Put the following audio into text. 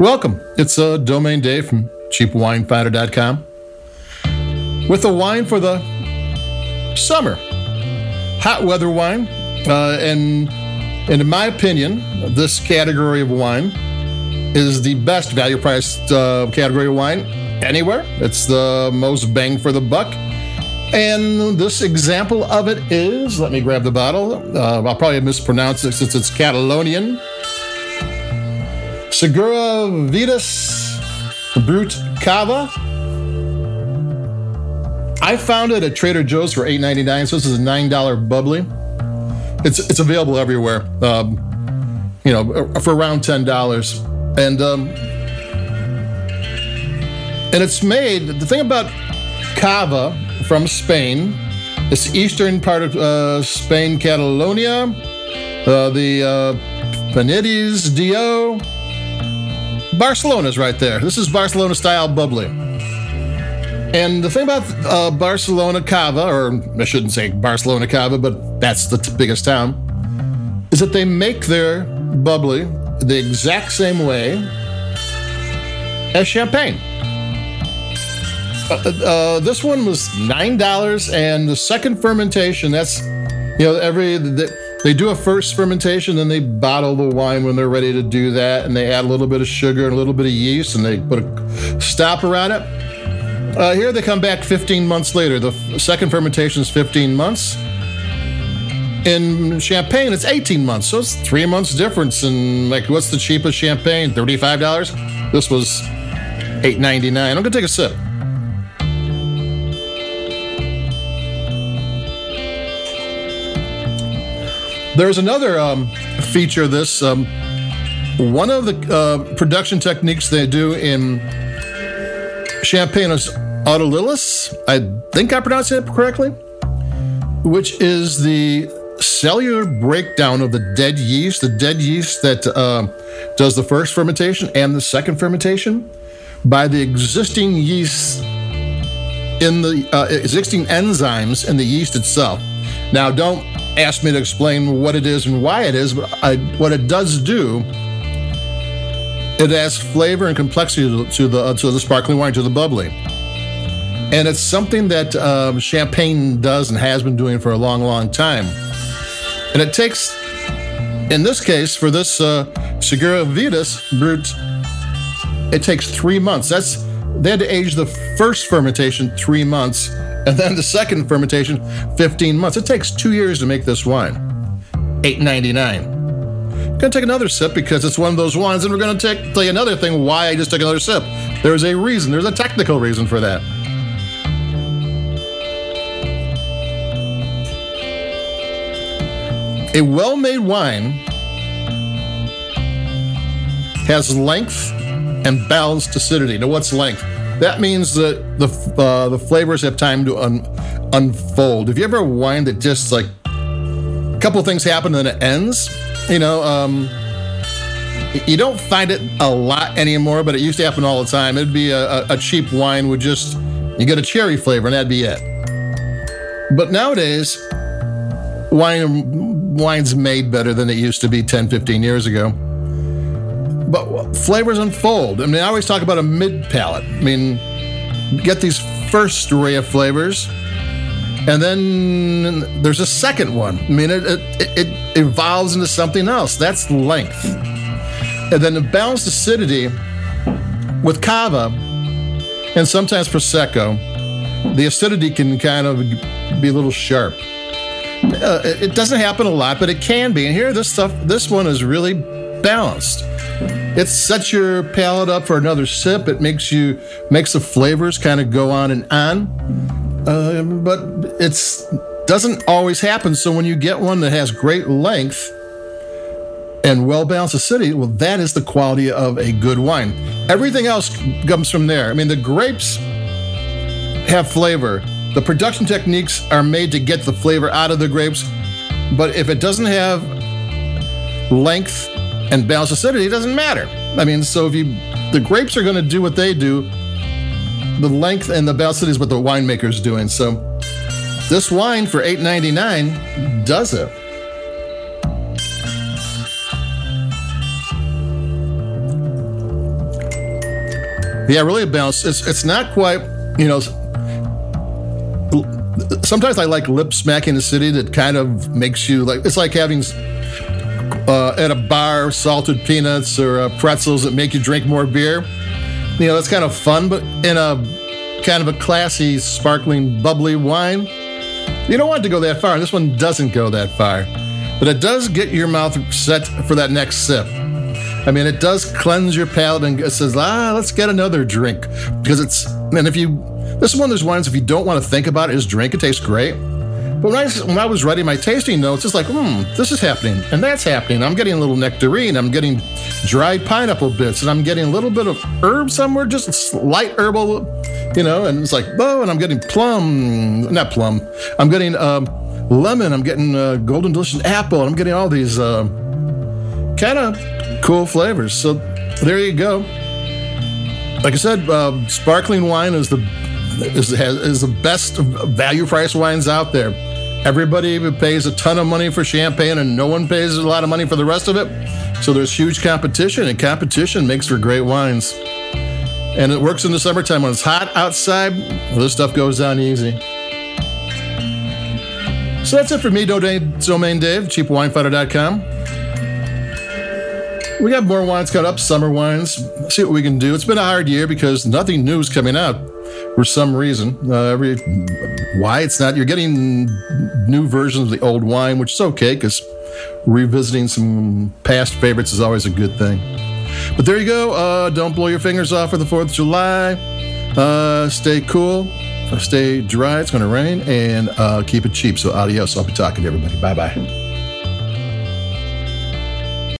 Welcome. It's a Domain day from CheapWineFinder.com with a wine for the summer. Hot weather wine. Uh, and, and in my opinion, this category of wine is the best value priced uh, category of wine anywhere. It's the most bang for the buck. And this example of it is, let me grab the bottle. Uh, I'll probably mispronounce it since it's Catalonian. Segura Viudas Brut Cava. I found it at Trader Joe's for $8.99, so this is a $9 bubbly. It's it's available everywhere, um, you know, for around $10. And um, and it's made, the thing about Cava from Spain, it's eastern part of uh, Spain, Catalonia, uh, the uh, Penedès Dio, Barcelona's right there. This is Barcelona style bubbly. And the thing about uh, Barcelona Cava, or I shouldn't say Barcelona Cava, but that's the t- biggest town, is that they make their bubbly the exact same way as champagne. Uh, uh, this one was nine dollars, and the second fermentation. That's you know every the, they do a first fermentation, then they bottle the wine when they're ready to do that, and they add a little bit of sugar and a little bit of yeast, and they put a stopper on it. Uh, here they come back 15 months later. The second fermentation is 15 months. In champagne, it's 18 months, so it's three months difference. And like, what's the cheapest champagne? $35. This was $8.99. I'm gonna take a sip. There's another um, feature of this. Um, one of the uh, production techniques they do in champagne is autolysis. I think I pronounced it correctly, which is the cellular breakdown of the dead yeast, the dead yeast that uh, does the first fermentation and the second fermentation by the existing yeast in the uh, existing enzymes in the yeast itself. Now, don't ask me to explain what it is and why it is, but I, what it does do, it adds flavor and complexity to, to the uh, to the sparkling wine, to the bubbly, and it's something that um, champagne does and has been doing for a long, long time. And it takes, in this case, for this uh, Segura Viudas Brut, it takes three months. That's they had to age the first fermentation three months, and then the second fermentation 15 months. It takes two years to make this wine. 8.99. Gonna take another sip because it's one of those wines, and we're gonna take, tell you another thing why I just took another sip. There's a reason. There's a technical reason for that. A well-made wine has length and balanced acidity. Now, what's length? That means that the uh, the flavors have time to un- unfold. If you ever wine that just like a couple things happen and it ends, you know, um, you don't find it a lot anymore, but it used to happen all the time. It'd be a, a cheap wine with just you get a cherry flavor and that'd be it. But nowadays, wine wine's made better than it used to be 10, 15 years ago but flavors unfold. I mean, I always talk about a mid palate. I mean, get these first array of flavors, and then there's a second one. I mean, it, it, it evolves into something else. That's length. And then the balanced acidity with cava and sometimes prosecco, the acidity can kind of be a little sharp. Uh, it doesn't happen a lot, but it can be. And here, this stuff, this one is really balanced. It sets your palate up for another sip. It makes you makes the flavors kind of go on and on. Uh, but it's doesn't always happen. So when you get one that has great length and well balanced acidity, well, that is the quality of a good wine. Everything else comes from there. I mean, the grapes have flavor. The production techniques are made to get the flavor out of the grapes. But if it doesn't have length and balanced acidity, doesn't matter. I mean, so if you, the grapes are going to do what they do, the length and the balanced acidity is what the winemaker's doing. So this wine for $8.99 does it. Yeah, really balanced. It's it's not quite, you know. Sometimes I like lip smacking acidity that kind of makes you like. It's like having uh, at a bar salted peanuts or uh, pretzels that make you drink more beer. You know, that's kind of fun, but in a kind of a classy, sparkling, bubbly wine, you don't want to go that far. This one doesn't go that far, but it does get your mouth set for that next sip. I mean, it does cleanse your palate and it says, ah, let's get another drink. Because it's, and if you, this is one of those wines, if you don't want to think about it, is drink. It tastes great. But when I, when I was writing my tasting notes, it's like, hmm, this is happening and that's happening. I'm getting a little nectarine. I'm getting dried pineapple bits and I'm getting a little bit of herb somewhere, just light herbal, you know, and it's like, oh, and I'm getting plum, not plum. I'm getting um, lemon. I'm getting uh, golden delicious apple. I'm getting all these uh, kind of cool flavors. So there you go. Like I said, uh, sparkling wine is the is, has, is the best value price wines out there. Everybody pays a ton of money for champagne, and no one pays a lot of money for the rest of it. So there's huge competition, and competition makes for great wines. And it works in the summertime when it's hot outside. Well, this stuff goes down easy. So that's it for me, Domain, Dave, cheapwinefinder.com. We got more wines cut up, summer wines. See what we can do. It's been a hard year because nothing new is coming out for some reason. Uh, every why it's not. You're getting new versions of the old wine, which is okay because revisiting some past favorites is always a good thing. But there you go. Uh, don't blow your fingers off for the Fourth of July. Uh, stay cool. Stay dry. It's going to rain, and uh, keep it cheap. So adios. I'll be talking to everybody. Bye bye.